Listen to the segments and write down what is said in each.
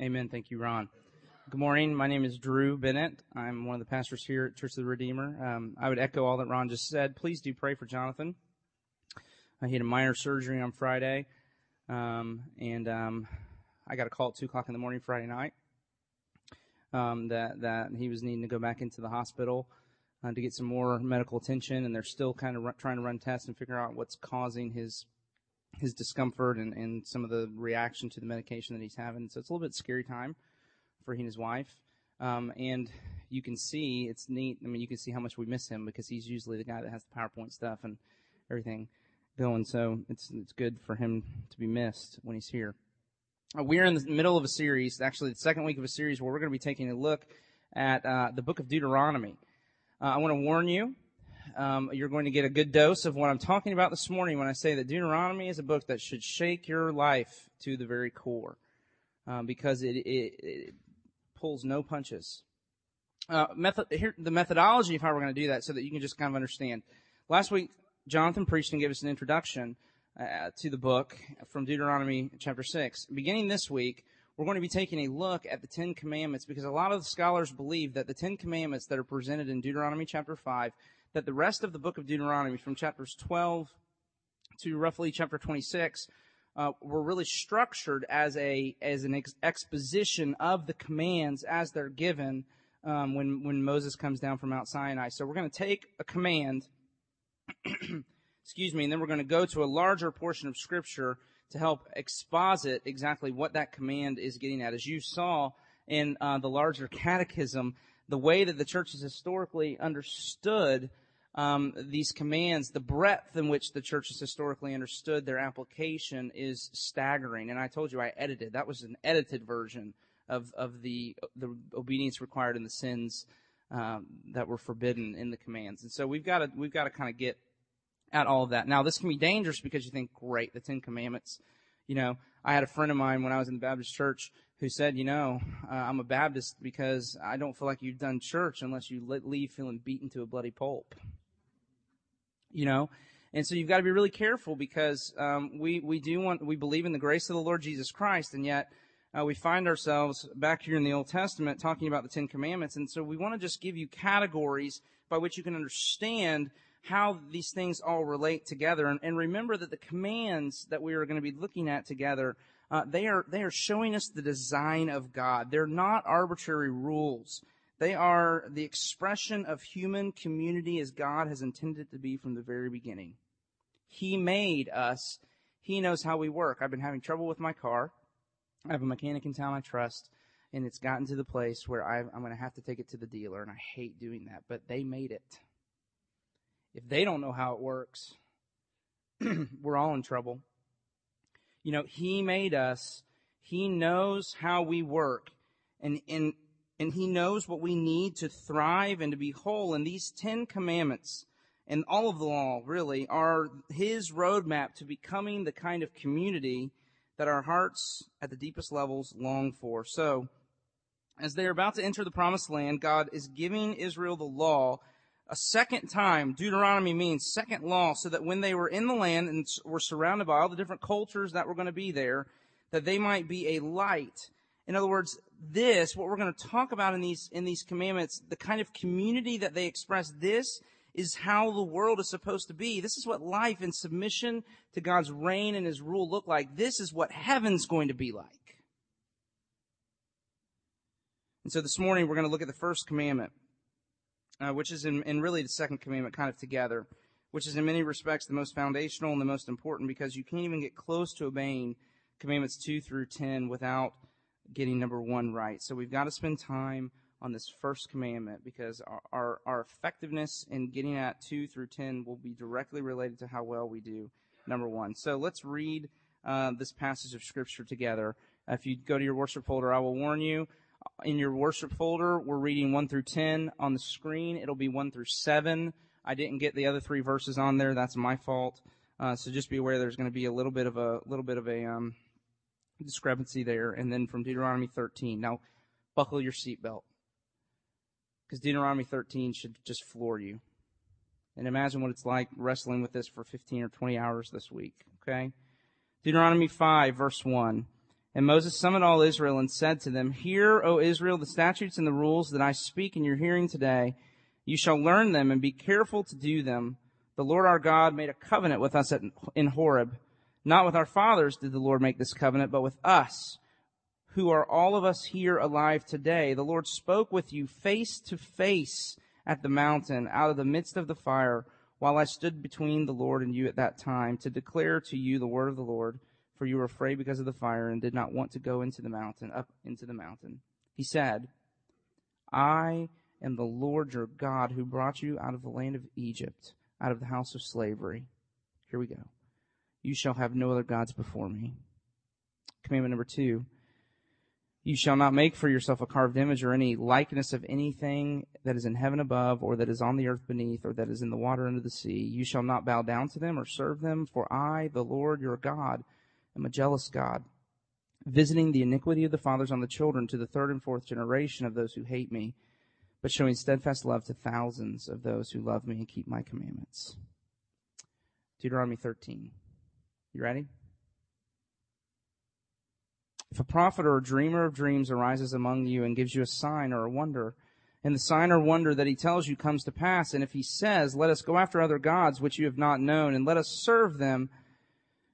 Amen. Thank you, Ron. Good morning. My name is Drew Bennett. I'm one of the pastors here at Church of the Redeemer. Um, I would echo all that Ron just said. Please do pray for Jonathan. Uh, he had a minor surgery on Friday, um, and um, I got a call at two o'clock in the morning Friday night um, that that he was needing to go back into the hospital uh, to get some more medical attention, and they're still kind of trying to run tests and figure out what's causing his his discomfort and, and some of the reaction to the medication that he's having. So it's a little bit scary time for he and his wife. Um, and you can see it's neat. I mean, you can see how much we miss him because he's usually the guy that has the PowerPoint stuff and everything going. So it's it's good for him to be missed when he's here. Uh, we're in the middle of a series, actually the second week of a series where we're going to be taking a look at uh, the book of Deuteronomy. Uh, I want to warn you. Um, you're going to get a good dose of what I'm talking about this morning when I say that Deuteronomy is a book that should shake your life to the very core, um, because it, it, it pulls no punches. Uh, method, here, the methodology of how we're going to do that so that you can just kind of understand. Last week, Jonathan preached and gave us an introduction uh, to the book from Deuteronomy chapter 6. Beginning this week, we're going to be taking a look at the Ten Commandments because a lot of scholars believe that the Ten Commandments that are presented in Deuteronomy chapter 5, that the rest of the book of Deuteronomy from chapters 12 to roughly chapter 26 uh, were really structured as a as an ex- exposition of the commands as they're given um, when when Moses comes down from Mount Sinai. So we're going to take a command, excuse me, and then we're going to go to a larger portion of Scripture to help exposit exactly what that command is getting at. As you saw in uh, the larger catechism, the way that the church has historically understood um, these commands, the breadth in which the church has historically understood their application is staggering. And I told you I edited. That was an edited version of, of the, the obedience required and the sins um, that were forbidden in the commands. And so we've got to, we've got to kind of get at all of that. Now this can be dangerous because you think, great, the Ten Commandments. You know, I had a friend of mine when I was in the Baptist church who said, you know, uh, I'm a Baptist because I don't feel like you've done church unless you leave feeling beaten to a bloody pulp you know. And so you've got to be really careful because um, we we do want we believe in the grace of the Lord Jesus Christ, and yet uh, we find ourselves back here in the Old Testament talking about the Ten Commandments, and so we want to just give you categories by which you can understand how these things all relate together, and, and remember that the commands that we are going to be looking at together. Uh, they are they are showing us the design of God. They're not arbitrary rules. They are the expression of human community as God has intended it to be from the very beginning. He made us. He knows how we work. I've been having trouble with my car. I have a mechanic in town I trust, and it's gotten to the place where i am going to have to take it to the dealer, and I hate doing that, but they made it. If they don't know how it works, we're all in trouble. You know, He made us. He knows how we work. And, and and He knows what we need to thrive and to be whole. And these Ten Commandments and all of the law really are His roadmap to becoming the kind of community that our hearts at the deepest levels long for. So, as they are about to enter the promised land, God is giving Israel the law a second time. Deuteronomy means second law so that when they were in the land and were surrounded by all the different cultures that were going to be there, that they might be a light in other words, this, what we're going to talk about in these, in these commandments, the kind of community that they express, this is how the world is supposed to be. This is what life in submission to God's reign and His rule look like. This is what heaven's going to be like. And so this morning we're going to look at the first commandment, uh, which is in, in really the second commandment kind of together, which is in many respects the most foundational and the most important because you can't even get close to obeying commandments 2 through 10 without getting number one right. So we've got to spend time on this first commandment because our, our, our, effectiveness in getting at 2 through 10 will be directly related to how well we do number one. So let's read uh, this passage of Scripture together. If you go to your worship folder, I will warn you. In your worship folder, we're reading 1 through 10. On the screen, it'll be 1 through 7. I didn't get the other three verses on there. That's my fault. Uh, so just be aware there's going to be a little bit of a little bit of a um, discrepancy there. And then from Deuteronomy 13. Now, buckle your seatbelt. Because Deuteronomy 13 should just floor you. And imagine what it's like wrestling with this for 15 or 20 hours this week. Okay? Deuteronomy 5 verse 1. And Moses summoned all Israel and said to them, Hear, O Israel, the statutes and the rules that I speak in your hearing today. You shall learn them and be careful to do them. The Lord our God made a covenant with us at, in Horeb. Not with our fathers did the Lord make this covenant, but with us, who are all of us here alive today. The Lord spoke with you face to face at the mountain out of the midst of the fire while I stood between the Lord and you at that time to declare to you the word of the Lord for you were afraid because of the fire and did not want to go into the mountain, up into the mountain. He said, I am the Lord your God who brought you out of the land of Egypt, out of the house of slavery. Here we go. You shall have no other gods before me. Commandment number two. You shall not make for yourself a carved image or any likeness of anything that is in heaven above, or that is on the earth beneath, or that is in the water under the sea. You shall not bow down to them or serve them, for I, the Lord your God, am a jealous God, visiting the iniquity of the fathers on the children to the third and fourth generation of those who hate me, but showing steadfast love to thousands of those who love me and keep my commandments. Deuteronomy 13. You ready? If a prophet or a dreamer of dreams arises among you and gives you a sign or a wonder, and the sign or wonder that he tells you comes to pass, and if he says, Let us go after other gods which you have not known, and let us serve them,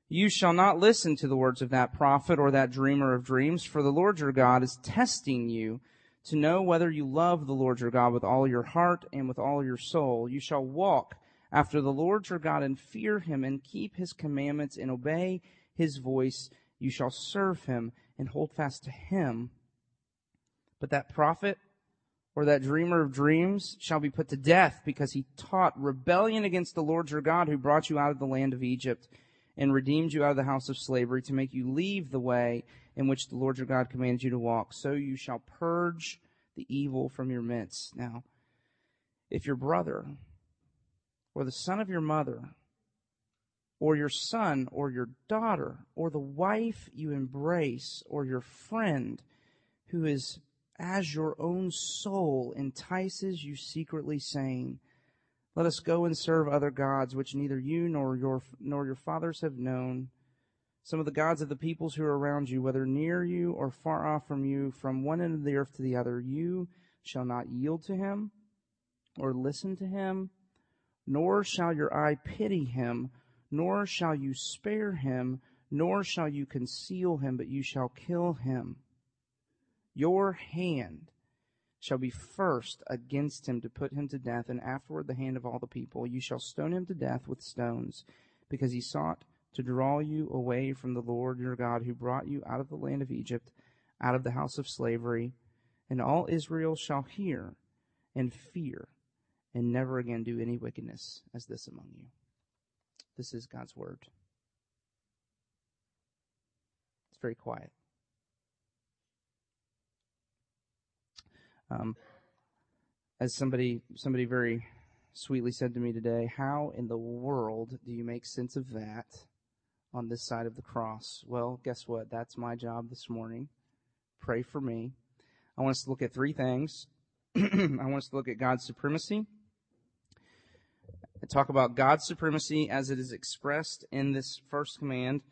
you shall not listen to the words of that prophet or that dreamer of dreams, for the Lord your God is testing you to know whether you love the Lord your God with all your heart and with all your soul. You shall walk after the Lord your God and fear him and keep his commandments and obey his voice. You shall serve him and hold fast to him. But that prophet or that dreamer of dreams shall be put to death because he taught rebellion against the Lord your God who brought you out of the land of Egypt and redeemed you out of the house of slavery to make you leave the way in which the Lord your God commands you to walk. So you shall purge the evil from your midst. Now, if your brother or the son of your mother or your son or your daughter or the wife you embrace or your friend who is as your own soul entices you secretly saying, let us go and serve other gods which neither you nor your, nor your fathers have known. Some of the gods of the peoples who are around you, whether near you or far off from you, from one end of the earth to the other, you shall not yield to him or listen to him, nor shall your eye pity him, nor shall you spare him, nor shall you conceal him, but you shall kill him. Your hand shall be first against him to put him to death, and afterward the hand of all the people. You shall stone him to death with stones, because he sought to draw you away from the Lord your God, who brought you out of the land of Egypt, out of the house of slavery. And all Israel shall hear and fear, and never again do any wickedness as this among you. This is God's word. It's very quiet. Um, as somebody somebody very sweetly said to me today, how in the world do you make sense of that on this side of the cross? Well, guess what? That's my job this morning. Pray for me. I want us to look at three things. I want us to look at God's supremacy. I talk about God's supremacy as it is expressed in this first command.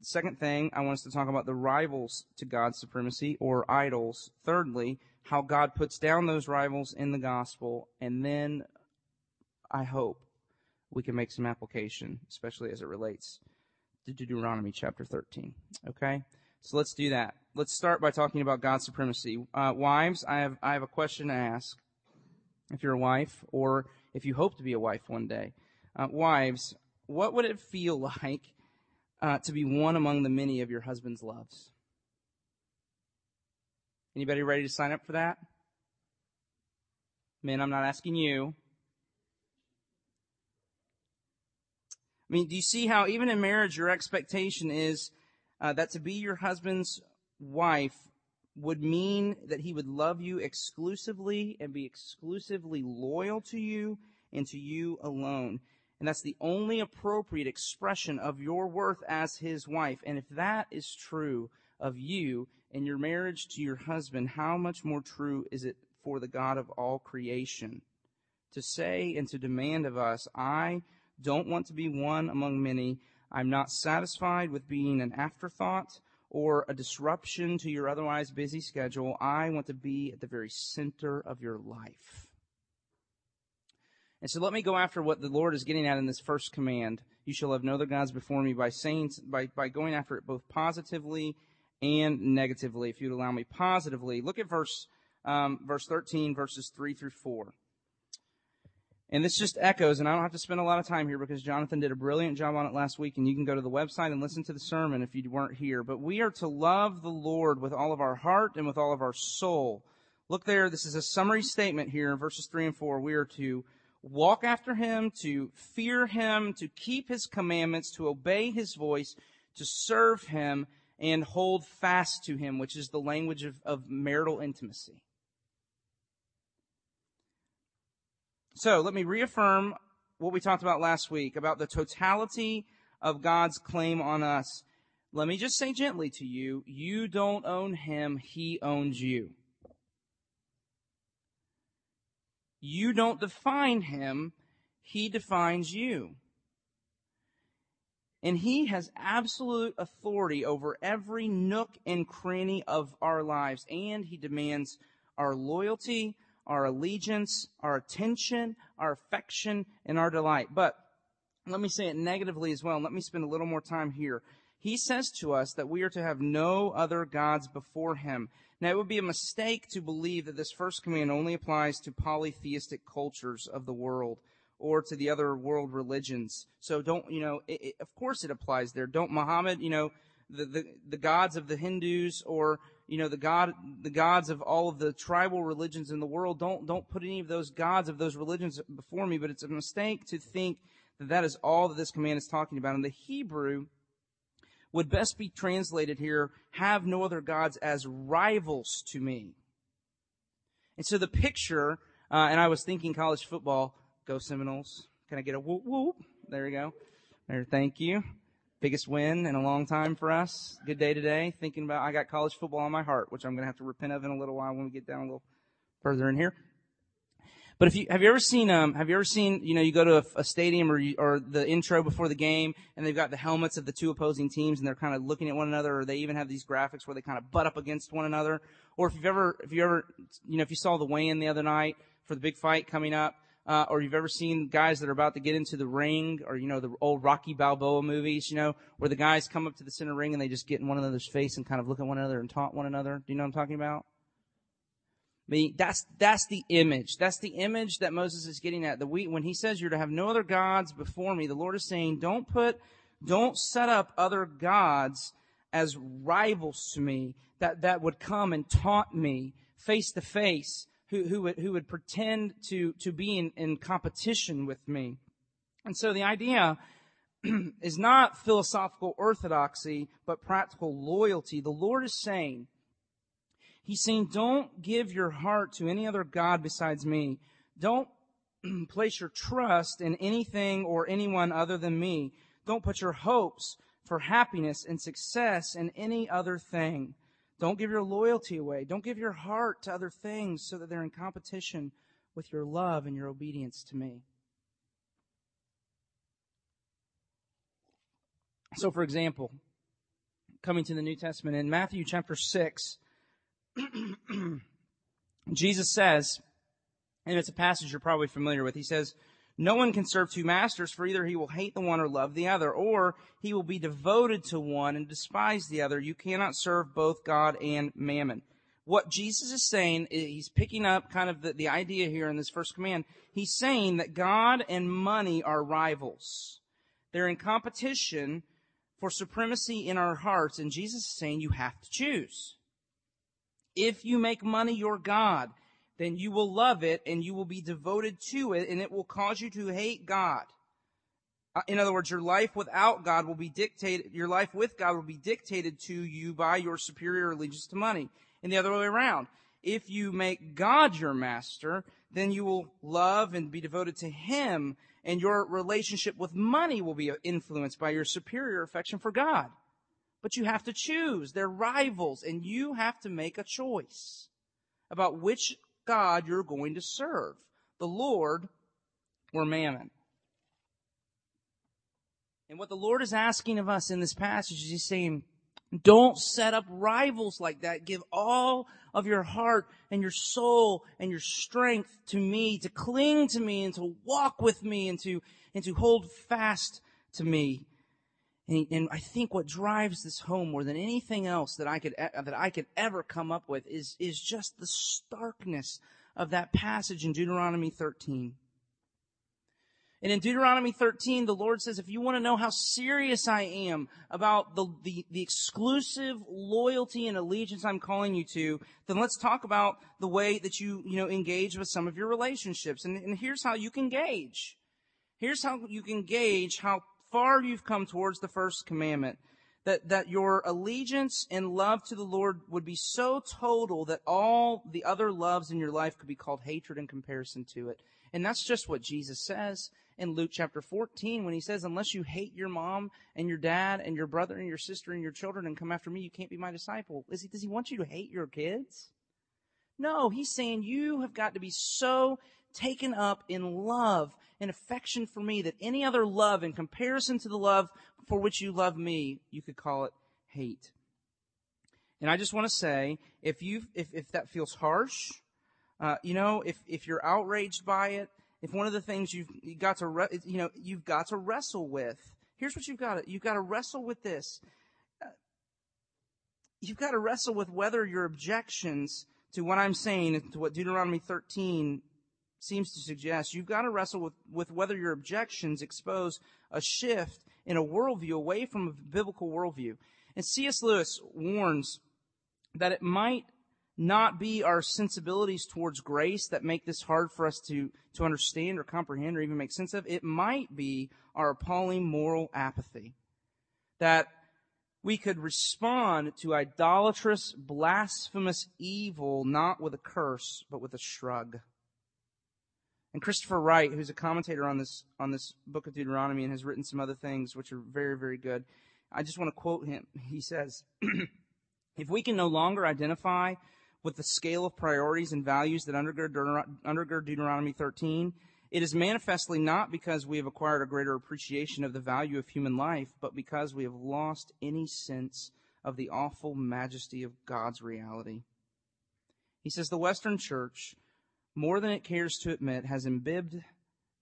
Second thing, I want us to talk about the rivals to God's supremacy or idols. Thirdly, how God puts down those rivals in the gospel, and then I hope we can make some application, especially as it relates to Deuteronomy chapter 13. Okay? So let's do that. Let's start by talking about God's supremacy. Uh, wives, I have, I have a question to ask. If you're a wife, or if you hope to be a wife one day. Uh, wives, what would it feel like uh, to be one among the many of your husband's loves? Anybody ready to sign up for that? Men, I'm not asking you. I mean, do you see how even in marriage your expectation is uh, that to be your husband's wife would mean that he would love you exclusively and be exclusively loyal to you and to you alone. And that's the only appropriate expression of your worth as his wife. And if that is true of you, in your marriage to your husband, how much more true is it for the God of all creation to say and to demand of us, I don't want to be one among many. I'm not satisfied with being an afterthought or a disruption to your otherwise busy schedule. I want to be at the very center of your life. And so let me go after what the Lord is getting at in this first command. You shall have no other gods before me by saying, by, by going after it both positively and negatively. If you'd allow me positively, look at verse, um, verse 13, verses 3 through 4. And this just echoes, and I don't have to spend a lot of time here because Jonathan did a brilliant job on it last week, and you can go to the website and listen to the sermon if you weren't here. But we are to love the Lord with all of our heart and with all of our soul. Look there, this is a summary statement here in verses 3 and 4. We are to walk after him, to fear him, to keep his commandments, to obey his voice, to serve him, and hold fast to him, which is the language of, of marital intimacy. So let me reaffirm what we talked about last week about the totality of God's claim on us. Let me just say gently to you, you don't own him, he owns you. You don't define him, he defines you. And he has absolute authority over every nook and cranny of our lives, and he demands our loyalty, our allegiance, our attention, our affection, and our delight. But let me say it negatively as well, and let me spend a little more time here. He says to us that we are to have no other gods before him. Now, it would be a mistake to believe that this first command only applies to polytheistic cultures of the world or to the other world religions. So don't, you know, it, it, of course it applies there. Don't Muhammad, you know, the, the, the gods of the Hindus or you know, the God, the gods of all of the tribal religions in the world. Don't, don't put any of those gods of those religions before me, but it's a mistake to think that that is all that this command is talking about. In the Hebrew, would best be translated here, have no other gods as rivals to me. And so the picture, uh, and I was thinking college football, go Seminoles. Can I get a whoop whoop? There we go. There, thank you biggest win in a long time for us. Good day today. Thinking about, I got college football on my heart, which I'm going to have to repent of in a little while when we get down a little further in here. But if you, have you ever seen, um, have you ever seen, you know, you go to a, a stadium or, you, or the intro before the game and they've got the helmets of the two opposing teams and they're kind of looking at one another or they even have these graphics where they kind of butt up against one another. Or if you've ever, if you ever, you know, if you saw the weigh-in the other night for the big fight coming up, uh, or you've ever seen guys that are about to get into the ring, or you know the old Rocky Balboa movies, you know, where the guys come up to the center ring and they just get in one another's face and kind of look at one another and taunt one another. Do you know what I'm talking about? I mean, that's that's the image. That's the image that Moses is getting at. The we, when he says you're to have no other gods before me, the Lord is saying, don't put, don't set up other gods as rivals to me that that would come and taunt me face to face who, who, would, who would pretend to, to be in, in competition with me. And so the idea is not philosophical orthodoxy, but practical loyalty. The Lord is saying, He's saying, don't give your heart to any other God besides me. Don't place your trust in anything or anyone other than me. Don't put your hopes for happiness and success in any other thing. Don't give your loyalty away. Don't give your heart to other things so that they're in competition with your love and your obedience to me. So, for example, coming to the New Testament, in Matthew chapter 6, Jesus says, and it's a passage you're probably familiar with, he says, no one can serve two masters, for either he will hate the one or love the other, or he will be devoted to one and despise the other. You cannot serve both God and mammon. What Jesus is saying, he's picking up kind of the, the idea here in this first command. He's saying that God and money are rivals. They're in competition for supremacy in our hearts, and Jesus is saying you have to choose. If you make money your God, then you will love it and you will be devoted to it and it will cause you to hate God. Uh, in other words, your life without God will be dictated, your life with God will be dictated to you by your superior allegiance to money. And the other way around. If you make God your master, then you will love and be devoted to Him and your relationship with money will be influenced by your superior affection for God. But you have to choose. They're rivals and you have to make a choice about which God you're going to serve, the Lord or mammon. And what the Lord is asking of us in this passage is He's saying, Don't set up rivals like that. Give all of your heart and your soul and your strength to me, to cling to me and to walk with me and to, and to hold fast to me. And, and I think what drives this home more than anything else that I could, that I could ever come up with is, is just the starkness of that passage in Deuteronomy 13. And in Deuteronomy 13, the Lord says, if you want to know how serious I am about the, the, the, exclusive loyalty and allegiance I'm calling you to, then let's talk about the way that you, you know, engage with some of your relationships. And, and here's how you can gauge. Here's how you can gauge how far you've come towards the first commandment. That, that your allegiance and love to the Lord would be so total that all the other loves in your life could be called hatred in comparison to it. And that's just what Jesus says in Luke chapter 14 when he says, unless you hate your mom and your dad and your brother and your sister and your children and come after me, you can't be my disciple. Is he, does he want you to hate your kids? No, he's saying you have got to be so taken up in love and affection for me that any other love in comparison to the love for which you love me, you could call it hate. And I just want to say, if you if, if that feels harsh, uh, you know, if, if you're outraged by it, if one of the things you've you got to, re- you know, you've got to wrestle with, here's what you've got to, you've got to wrestle with this. Uh, you've got to wrestle with whether your objections to what I'm saying, to what Deuteronomy 13 seems to suggest, you've got to wrestle with, with whether your objections expose a shift in a worldview away from a biblical worldview. And C.S. Lewis warns that it might not be our sensibilities towards grace that make this hard for us to, to understand or comprehend or even make sense of. It might be our appalling moral apathy. That we could respond to idolatrous, blasphemous evil not with a curse, but with a shrug. And Christopher Wright, who's a commentator on this, on this book of Deuteronomy and has written some other things which are very, very good. I just want to quote him. He says, if we can no longer identify with the scale of priorities and values that undergird, undergird Deuteronomy 13, it is manifestly not because we have acquired a greater appreciation of the value of human life, but because we have lost any sense of the awful majesty of God's reality. He says the Western Church, more than it cares to admit, has imbibed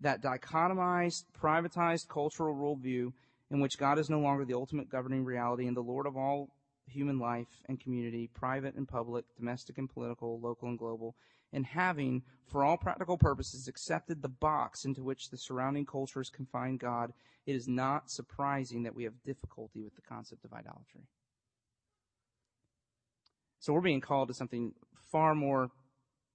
that dichotomized, privatized cultural worldview in which God is no longer the ultimate governing reality and the Lord of all human life and community, private and public, domestic and political, local and global, and having, for all practical purposes, accepted the box into which the surrounding cultures confine God, it is not surprising that we have difficulty with the concept of idolatry. So we're being called to something far more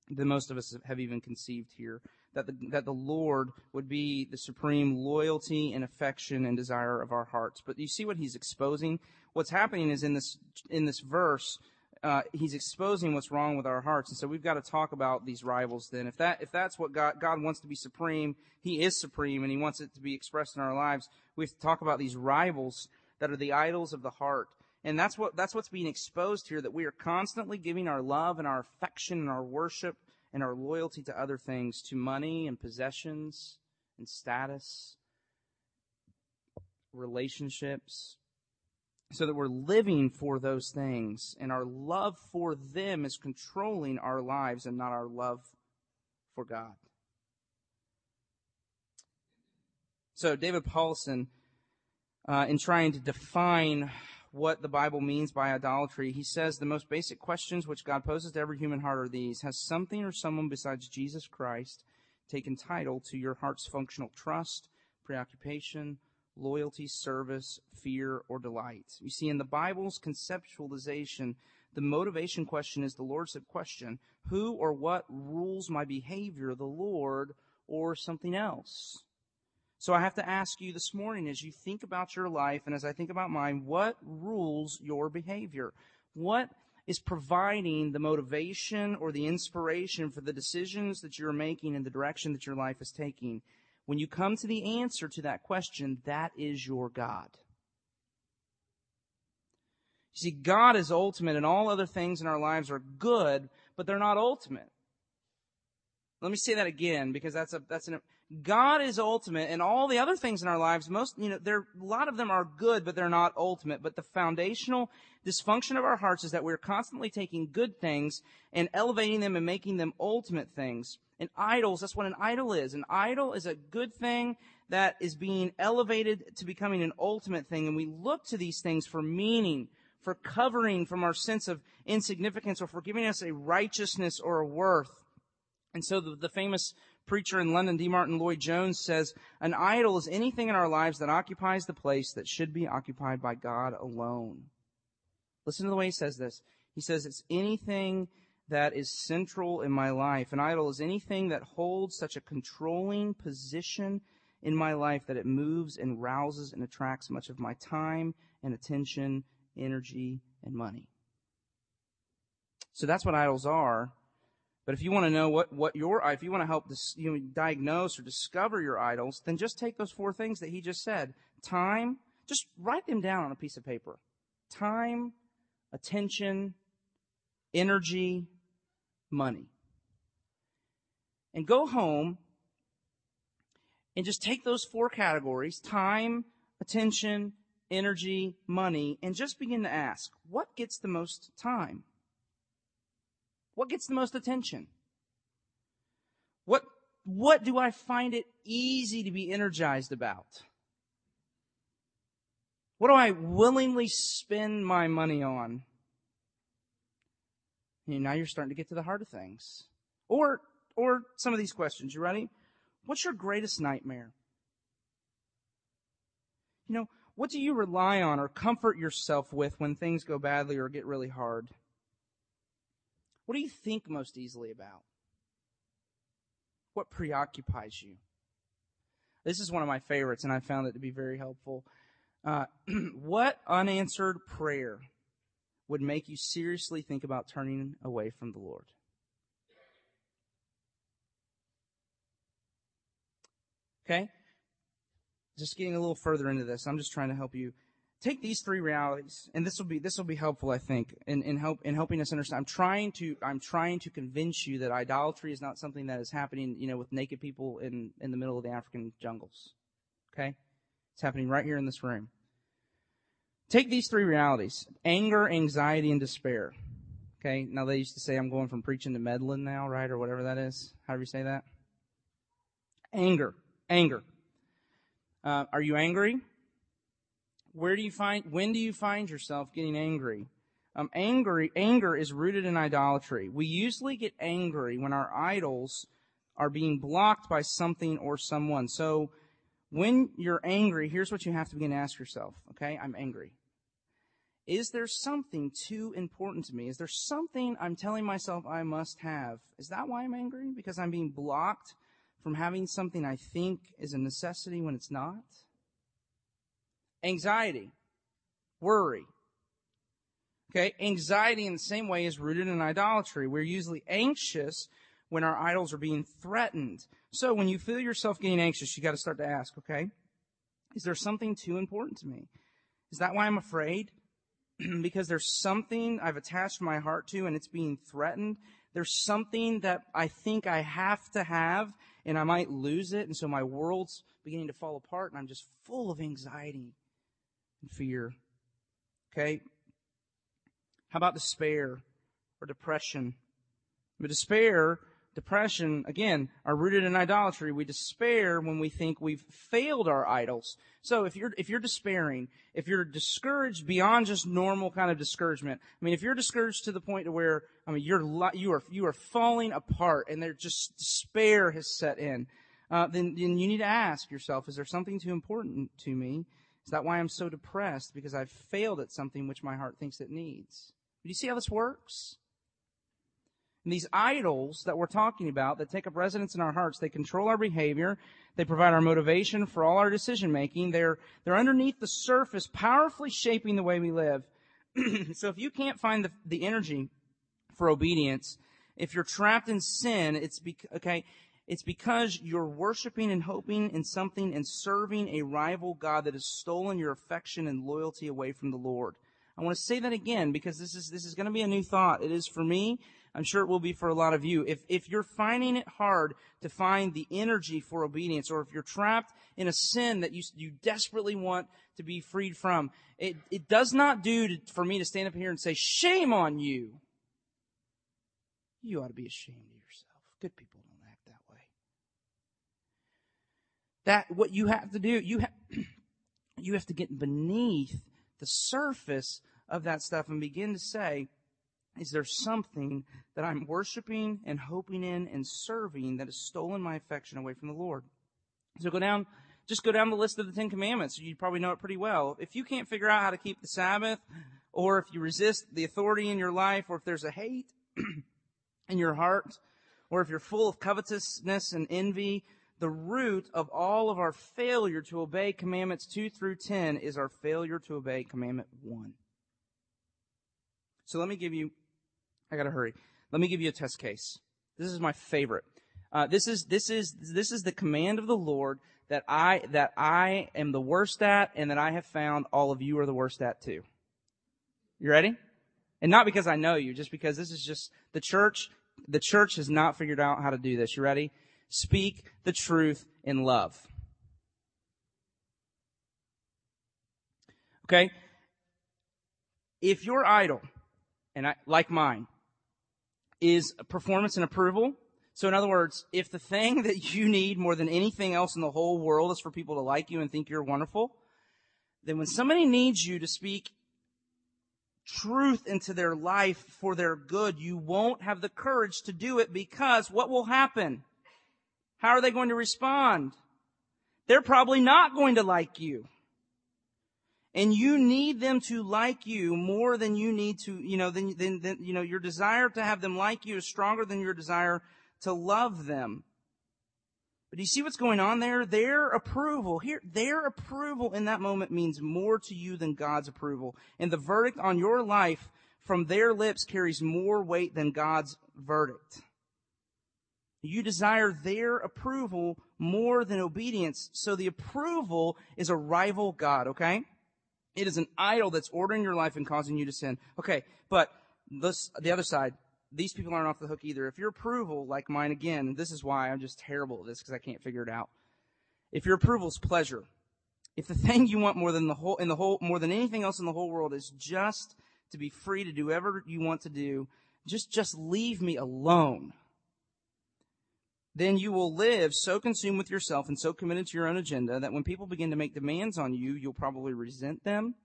than most of us have even conceived here. That the, that the Lord would be the supreme loyalty and affection and desire of our hearts. But you see what he's exposing? what's happening is in this in this verse, uh, he's exposing what's wrong with our hearts, and so we've got to talk about these rivals. Then, if that if that's what God God wants to be supreme, He is supreme, and He wants it to be expressed in our lives. We have to talk about these rivals that are the idols of the heart, and that's what that's what's being exposed here. That we are constantly giving our love and our affection and our worship and our loyalty to other things, to money and possessions and status, relationships so that we're living for those things and our love for them is controlling our lives and not our love for God. So David Powlison, uh, in trying to define what the Bible means by idolatry, he says the most basic questions which God poses to every human heart are these. Has something or someone besides Jesus Christ taken title to your heart's functional trust, preoccupation, loyalty, service, fear, or delight. You see, in the Bible's conceptualization, the motivation question is the Lordship question. Who or what rules my behavior, the Lord or something else? So I have to ask you this morning as you think about your life and as I think about mine, what rules your behavior? What is providing the motivation or the inspiration for the decisions that you're making and the direction that your life is taking? When you come to the answer to that question, that is your God. You see, God is ultimate and all other things in our lives are good, but they're not ultimate. Let me say that again because that's a, that's an, God is ultimate and all the other things in our lives, most, you know, there, a lot of them are good, but they're not ultimate. But the foundational dysfunction of our hearts is that we're constantly taking good things and elevating them and making them ultimate things. And idols, that's what an idol is. An idol is a good thing that is being elevated to becoming an ultimate thing. And we look to these things for meaning, for covering from our sense of insignificance or for giving us a righteousness or a worth. And so the, the famous preacher in London, D. Martyn Lloyd-Jones says, an idol is anything in our lives that occupies the place that should be occupied by God alone. Listen to the way he says this. He says it's anything that is central in my life. An idol is anything that holds such a controlling position in my life that it moves and rouses and attracts much of my time and attention, energy, and money. So that's what idols are. But if you want to know what, what your, if you want to help dis, you know, diagnose or discover your idols, then just take those four things that he just said. Time, just write them down on a piece of paper. Time, attention, energy, money. And go home and just take those four categories, time, attention, energy, money, and just begin to ask, what gets the most time? What gets the most attention? What, what do I find it easy to be energized about? What do I willingly spend my money on? And now you're starting to get to the heart of things. Or, or some of these questions. You ready? What's your greatest nightmare? You know, what do you rely on or comfort yourself with when things go badly or get really hard? What do you think most easily about? What preoccupies you? This is one of my favorites, and I found it to be very helpful. Uh, what unanswered prayer would make you seriously think about turning away from the Lord? Okay? Just getting a little further into this. I'm just trying to help you take these three realities, and this will be this will be helpful, I think, in, in help in helping us understand. I'm trying to I'm trying to convince you that idolatry is not something that is happening, you know, with naked people in in the middle of the African jungles. Okay, it's happening right here in this room. Take these three realities: anger, anxiety, and despair. Okay, now they used to say I'm going from preaching to meddling now, right, or whatever that is. However you say that. Anger, anger. Uh, are you angry? Where do you find, when do you find yourself getting angry? Um, angry, anger is rooted in idolatry. We usually get angry when our idols are being blocked by something or someone. So when you're angry, here's what you have to begin to ask yourself. Okay, I'm angry. Is there something too important to me? Is there something I'm telling myself I must have? Is that why I'm angry? Because I'm being blocked from having something I think is a necessity when it's not? Anxiety, worry. Okay, anxiety in the same way is rooted in idolatry. We're usually anxious when our idols are being threatened. So when you feel yourself getting anxious, you got to start to ask, okay, is there something too important to me? Is that why I'm afraid? because there's something I've attached my heart to and it's being threatened. There's something that I think I have to have and I might lose it. And so my world's beginning to fall apart and I'm just full of anxiety and fear. Okay? How about despair or depression? But despair, depression, again, are rooted in idolatry. We despair when we think we've failed our idols. So if you're, if you're despairing, if you're discouraged beyond just normal kind of discouragement, I mean, if you're discouraged to the point to where, I mean, you're, you are, you are falling apart and there's just despair has set in, uh, then, then you need to ask yourself, is there something too important to me? Is that why I'm so depressed? Because I've failed at something which my heart thinks it needs. Do you see how this works? And these idols that we're talking about that take up residence in our hearts, they control our behavior. They provide our motivation for all our decision making. They're, they're underneath the surface, powerfully shaping the way we live. so if you can't find the, the energy for obedience, if you're trapped in sin, it's bec- okay. It's because you're worshiping and hoping in something and serving a rival God that has stolen your affection and loyalty away from the Lord. I want to say that again because this is, this is going to be a new thought. It is for me. I'm sure it will be for a lot of you. If, if you're finding it hard to find the energy for obedience, or if you're trapped in a sin that you, you desperately want to be freed from, it, it does not do to, for me to stand up here and say, shame on you. You ought to be ashamed of yourself. Good people don't act that way. That, what you have to do, you have, you have to get beneath the surface of that stuff and begin to say, is there something that I'm worshiping and hoping in and serving that has stolen my affection away from the Lord? So go down, just go down the list of the Ten Commandments. You probably know it pretty well. If you can't figure out how to keep the Sabbath, or if you resist the authority in your life, or if there's a hate in your heart, or if you're full of covetousness and envy, the root of all of our failure to obey commandments 2 through 10 is our failure to obey commandment 1. So let me give you, I gotta hurry. Let me give you a test case. This is my favorite. Uh, this is, this is, this is the command of the Lord that I, that I am the worst at and that I have found all of you are the worst at too. You ready? And not because I know you, just because this is just the church, the church has not figured out how to do this. You ready? Speak the truth in love. Okay? If your idol, and I, like mine, is performance and approval, so in other words, if the thing that you need more than anything else in the whole world is for people to like you and think you're wonderful, then when somebody needs you to speak truth into their life for their good, you won't have the courage to do it because what will happen? How are they going to respond? They're probably not going to like you. And you need them to like you more than you need to, you know, than, than, than, you know, your desire to have them like you is stronger than your desire to love them. But do you see what's going on there? Their approval here, their approval in that moment means more to you than God's approval. And the verdict on your life from their lips carries more weight than God's verdict. You desire their approval more than obedience. So the approval is a rival God, okay? It is an idol that's ordering your life and causing you to sin. Okay, but this, the other side, these people aren't off the hook either. If your approval, like mine again, this is why I'm just terrible at this because I can't figure it out. If your approval is pleasure, if the thing you want more than the whole, in the whole, more than anything else in the whole world is just to be free to do whatever you want to do, just, just leave me alone then you will live so consumed with yourself and so committed to your own agenda that when people begin to make demands on you, you'll probably resent them.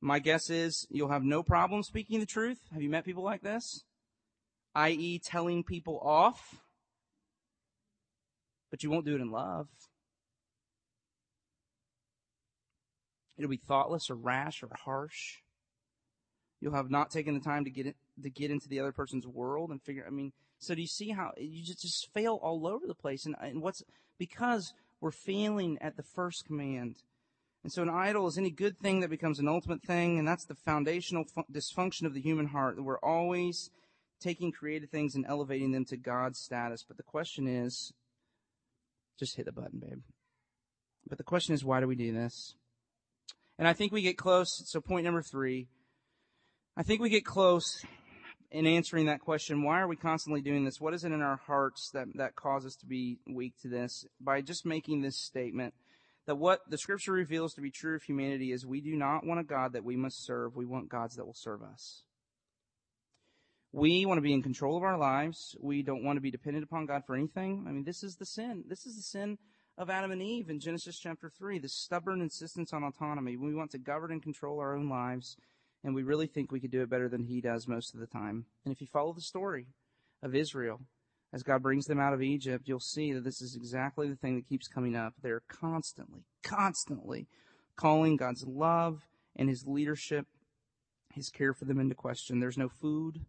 My guess is you'll have no problem speaking the truth. Have you met people like this? I.e., telling people off. But you won't do it in love. It'll be thoughtless or rash or harsh. You'll have not taken the time to get it, to get into the other person's world and figure, I mean, so do you see how you just, just fail all over the place? And, and what's because we're failing at the first command. And so an idol is any good thing that becomes an ultimate thing, and that's the foundational fu- dysfunction of the human heart. That we're always taking created things and elevating them to God's status. But the question is, just hit the button, babe. But the question is, why do we do this? And I think we get close. So point number three. I think we get close in answering that question, why are we constantly doing this? What is it in our hearts that, that causes us to be weak to this? By just making this statement that what the scripture reveals to be true of humanity is we do not want a God that we must serve. We want gods that will serve us. We want to be in control of our lives. We don't want to be dependent upon God for anything. I mean, this is the sin. This is the sin of Adam and Eve in Genesis chapter 3, this stubborn insistence on autonomy. We want to govern and control our own lives and we really think we could do it better than he does most of the time. And if you follow the story of Israel, as God brings them out of Egypt, you'll see that this is exactly the thing that keeps coming up. They're constantly, constantly calling God's love and his leadership, his care for them into question. There's no food,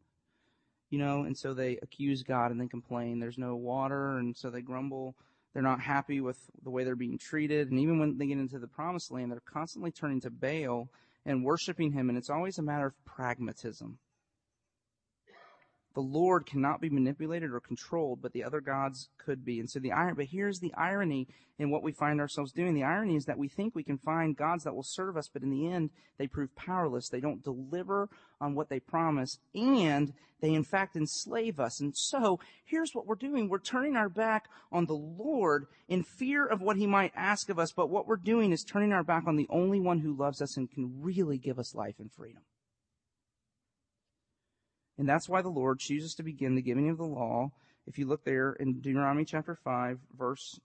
you know, and so they accuse God and they complain. There's no water, and so they grumble. They're not happy with the way they're being treated. And even when they get into the promised land, they're constantly turning to Baal and worshiping Him, and it's always a matter of pragmatism. The Lord cannot be manipulated or controlled, but the other gods could be. And so the iron, but here's the irony in what we find ourselves doing. The irony is that we think we can find gods that will serve us, but in the end, they prove powerless. They don't deliver on what they promise, and they in fact enslave us. And so here's what we're doing. We're turning our back on the Lord in fear of what he might ask of us, but what we're doing is turning our back on the only one who loves us and can really give us life and freedom. And that's why the Lord chooses to begin the giving of the law. If you look there in Deuteronomy chapter 5, verse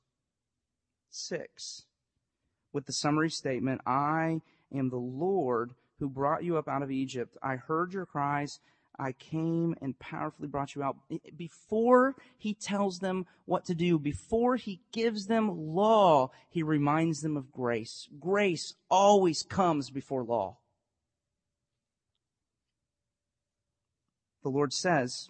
6, with the summary statement, I am the Lord who brought you up out of Egypt. I heard your cries. I came and powerfully brought you out. Before he tells them what to do, before he gives them law, he reminds them of grace. Grace always comes before law. The Lord says,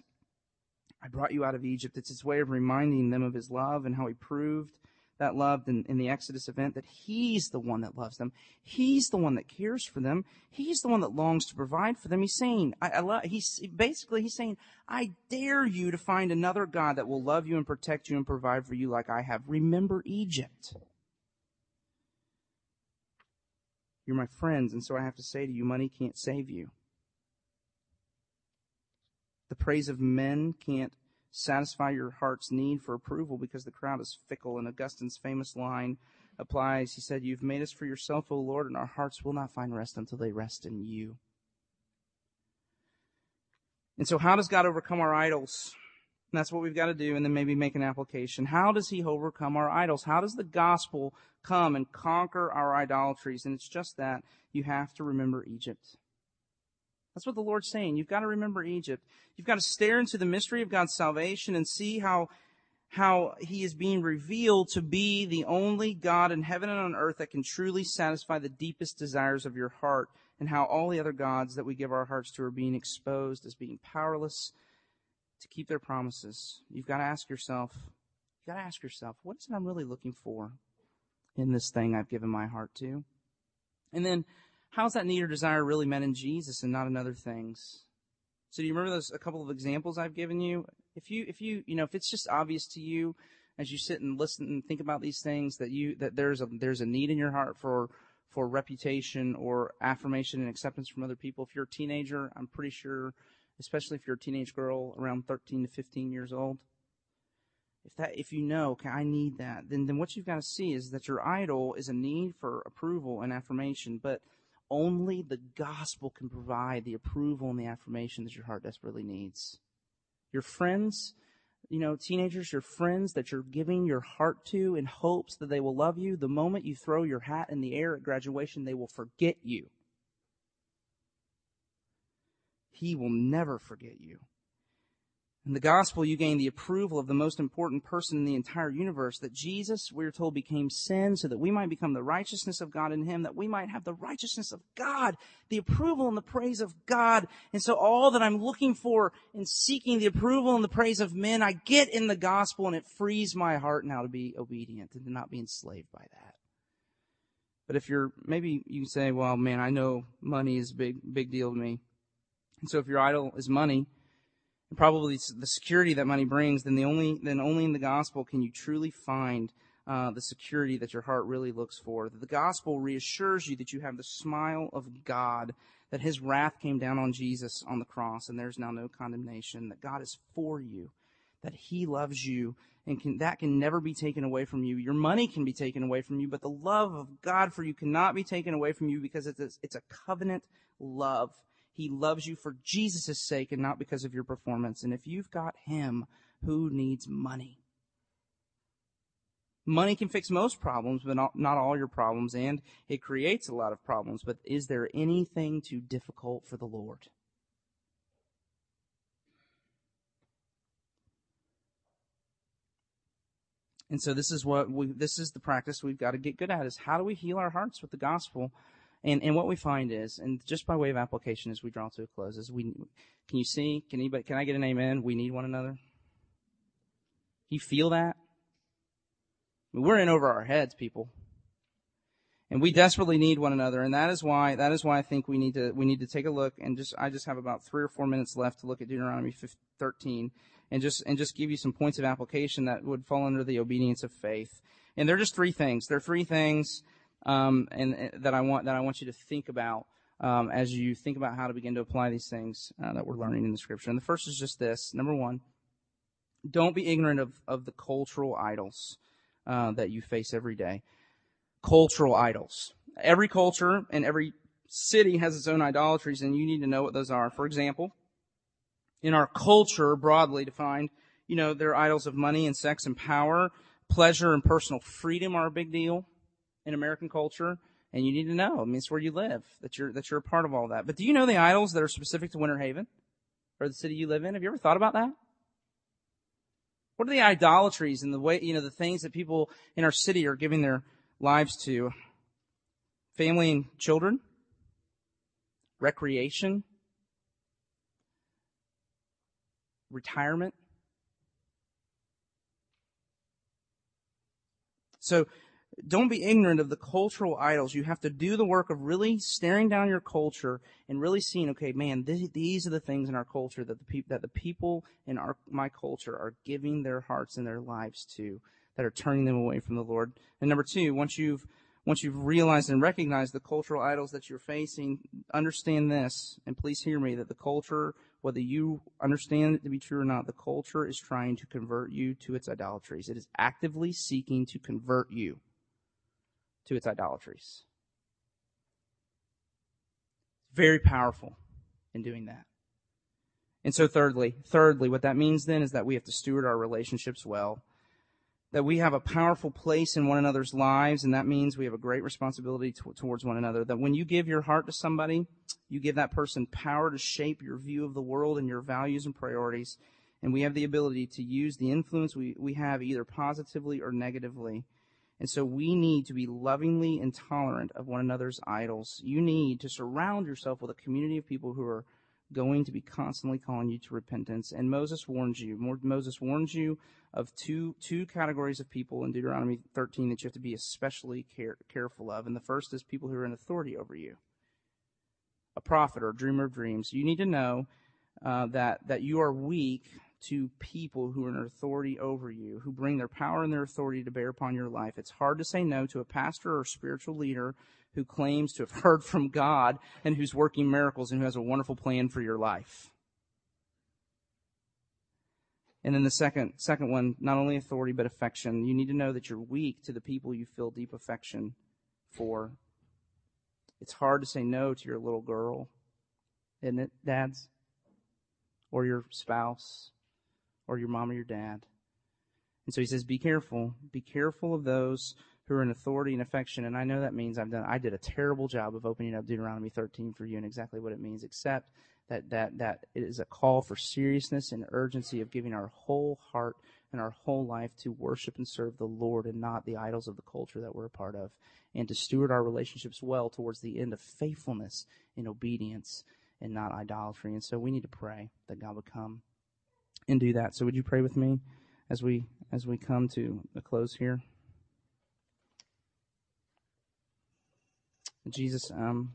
I brought you out of Egypt. It's his way of reminding them of his love and how he proved that love in, in, the Exodus event, that he's the one that loves them. He's the one that cares for them. He's the one that longs to provide for them. He's saying, I, I love, he's basically, he's saying, I dare you to find another God that will love you and protect you and provide for you like I have. Remember Egypt. You're my friends, and so I have to say to you, money can't save you. The praise of men can't satisfy your heart's need for approval because the crowd is fickle. And Augustine's famous line applies. He said, You've made us for yourself, O Lord, and our hearts will not find rest until they rest in you. And so, how does God overcome our idols? And that's what we've got to do, and then maybe make an application. How does He overcome our idols? How does the gospel come and conquer our idolatries? And it's just that you have to remember Egypt. That's what the Lord's saying. You've got to remember Egypt. You've got to stare into the mystery of God's salvation and see how, how He is being revealed to be the only God in heaven and on earth that can truly satisfy the deepest desires of your heart and how all the other gods that we give our hearts to are being exposed as being powerless to keep their promises. You've got to ask yourself, you've got to ask yourself, what is it I'm really looking for in this thing I've given my heart to? And then how's that need or desire really met in Jesus and not in other things? So do you remember those a couple of examples I've given you? If you if you you know if it's just obvious to you as you sit and listen and think about these things that you that there's a there's a need in your heart for for reputation or affirmation and acceptance from other people. If you're a teenager, I'm pretty sure, especially if you're a teenage girl around 13 to 15 years old, if that if you know okay i need that then then what you've got to see is that your idol is a need for approval and affirmation but only the gospel can provide the approval and the affirmation that your heart desperately needs. Your friends, you know, teenagers, your friends that you're giving your heart to in hopes that they will love you, the moment you throw your hat in the air at graduation, they will forget you. He will never forget you. In the gospel, you gain the approval of the most important person in the entire universe, that Jesus, we're told, became sin so that we might become the righteousness of God in him, that we might have the righteousness of God, the approval and the praise of God. And so all that I'm looking for in seeking the approval and the praise of men, I get in the gospel and it frees my heart now to be obedient and to not be enslaved by that. But if you're, maybe you say, well, man, I know money is a big, big deal to me. And so if your idol is money, probably the security that money brings, then the only then only in the gospel can you truly find uh, the security that your heart really looks for. The gospel reassures you that you have the smile of God, that His wrath came down on Jesus on the cross, and there's now no condemnation. That God is for you, that He loves you, and can, that can never be taken away from you. Your money can be taken away from you, but the love of God for you cannot be taken away from you because it's a, it's a covenant love. He loves you for Jesus' sake and not because of your performance. And if you've got Him, who needs money? Money can fix most problems, but not, all your problems, and it creates a lot of problems. But is there anything too difficult for the Lord? And so this is what we, this is the practice we've got to get good at is how do we heal our hearts with the gospel and, and what we find is, and just by way of application as we draw to a close, is we, can you see, can anybody, can I get an amen? We need one another. You feel that? we're in over our heads, people. And we desperately need one another, and that is why that is why I think we need to we need to take a look and just I just have about three or four minutes left to look at Deuteronomy 13 and just and just give you some points of application that would fall under the obedience of faith. And they're just three things. They're three things um, and, and that I want that I want you to think about um, as you think about how to begin to apply these things uh, that we're learning in the Scripture. And the first is just this: number one, don't be ignorant of of the cultural idols uh, that you face every day cultural idols. Every culture and every city has its own idolatries, and you need to know what those are. For example, in our culture, broadly defined, you know, there are idols of money and sex and power. Pleasure and personal freedom are a big deal in American culture. And you need to know, I mean, it's where you live, that you're, that you're a part of all that. But do you know the idols that are specific to Winter Haven? Or the city you live in? Have you ever thought about that? What are the idolatries and the way, you know, the things that people in our city are giving their lives to family and children, recreation, retirement. So don't be ignorant of the cultural idols. You have to do the work of really staring down your culture and really seeing, okay, man, these are the things in our culture that the people that the people in our my culture are giving their hearts and their lives to that are turning them away from the Lord. And number two, once you've once you've realized and recognized the cultural idols that you're facing, understand this, and please hear me, that the culture, whether you understand it to be true or not, the culture is trying to convert you to its idolatries. It is actively seeking to convert you to its idolatries. Very powerful in doing that. And so thirdly, thirdly, what that means then is that we have to steward our relationships well that we have a powerful place in one another's lives, and that means we have a great responsibility to, towards one another. That when you give your heart to somebody, you give that person power to shape your view of the world and your values and priorities. And we have the ability to use the influence we, we have either positively or negatively. And so we need to be lovingly intolerant of one another's idols. You need to surround yourself with a community of people who are going to be constantly calling you to repentance. And Moses warns you. Moses warns you of two two categories of people in Deuteronomy 13 that you have to be especially care, careful of. And the first is people who are in authority over you, a prophet or a dreamer of dreams. You need to know uh, that that you are weak to people who are in authority over you, who bring their power and their authority to bear upon your life. It's hard to say no to a pastor or spiritual leader who claims to have heard from God and who's working miracles and who has a wonderful plan for your life. And then the second, second one, not only authority, but affection. You need to know that you're weak to the people you feel deep affection for. It's hard to say no to your little girl, isn't it, dads? Or your spouse, or your mom or your dad. And so he says, be careful. Be careful of those who are in authority and affection. And I know that means I've done, I did a terrible job of opening up Deuteronomy 13 for you and exactly what it means, except that, that, that it is a call for seriousness and urgency of giving our whole heart and our whole life to worship and serve the Lord and not the idols of the culture that we're a part of, and to steward our relationships well towards the end of faithfulness and obedience and not idolatry. And so we need to pray that God would come and do that. So would you pray with me as we as we come to a close here? Jesus, um,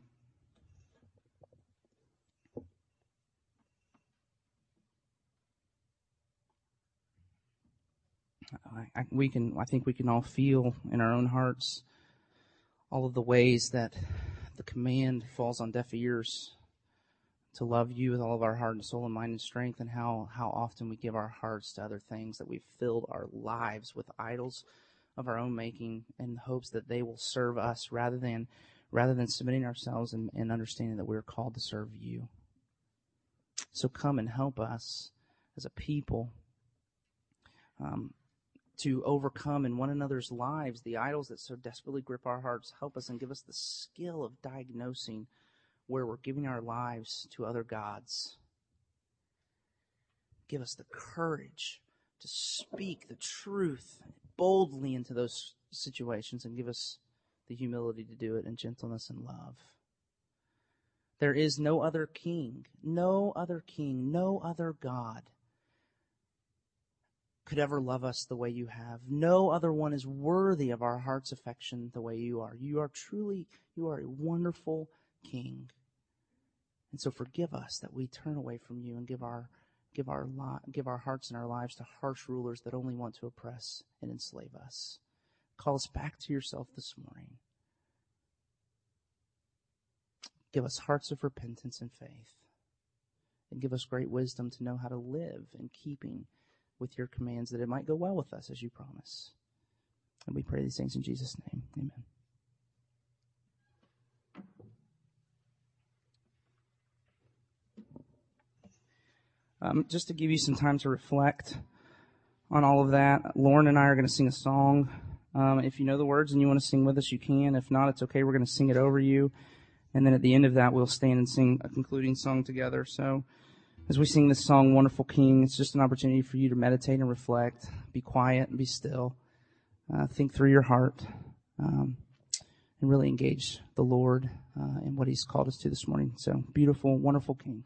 I, I, we can, I think we can all feel in our own hearts all of the ways that the command falls on deaf ears to love you with all of our heart and soul and mind and strength and how, how often we give our hearts to other things that we've filled our lives with idols of our own making in hopes that they will serve us rather than rather than submitting ourselves and, and understanding that we're called to serve you. So come and help us as a people um, to overcome in one another's lives the idols that so desperately grip our hearts. Help us and give us the skill of diagnosing where we're giving our lives to other gods. Give us the courage to speak the truth boldly into those situations and give us the humility to do it in gentleness and love. There is no other king, no other king, no other God could ever love us the way you have. No other one is worthy of our heart's affection the way you are. You are truly, you are a wonderful king. And so forgive us that we turn away from you and give our give our li- give our hearts and our lives to harsh rulers that only want to oppress and enslave us. Call us back to yourself this morning. Give us hearts of repentance and faith. And give us great wisdom to know how to live in keeping with your commands that it might go well with us as you promise. And we pray these things in Jesus' name. Amen. Um, just to give you some time to reflect on all of that, Lauren and I are going to sing a song. Um, if you know the words and you want to sing with us, you can. If not, it's okay. We're going to sing it over you. And then at the end of that, we'll stand and sing a concluding song together. So as we sing this song, Wonderful King, it's just an opportunity for you to meditate and reflect, be quiet and be still, uh, think through your heart, um, and really engage the Lord uh, in what He's called us to this morning. So beautiful, wonderful King.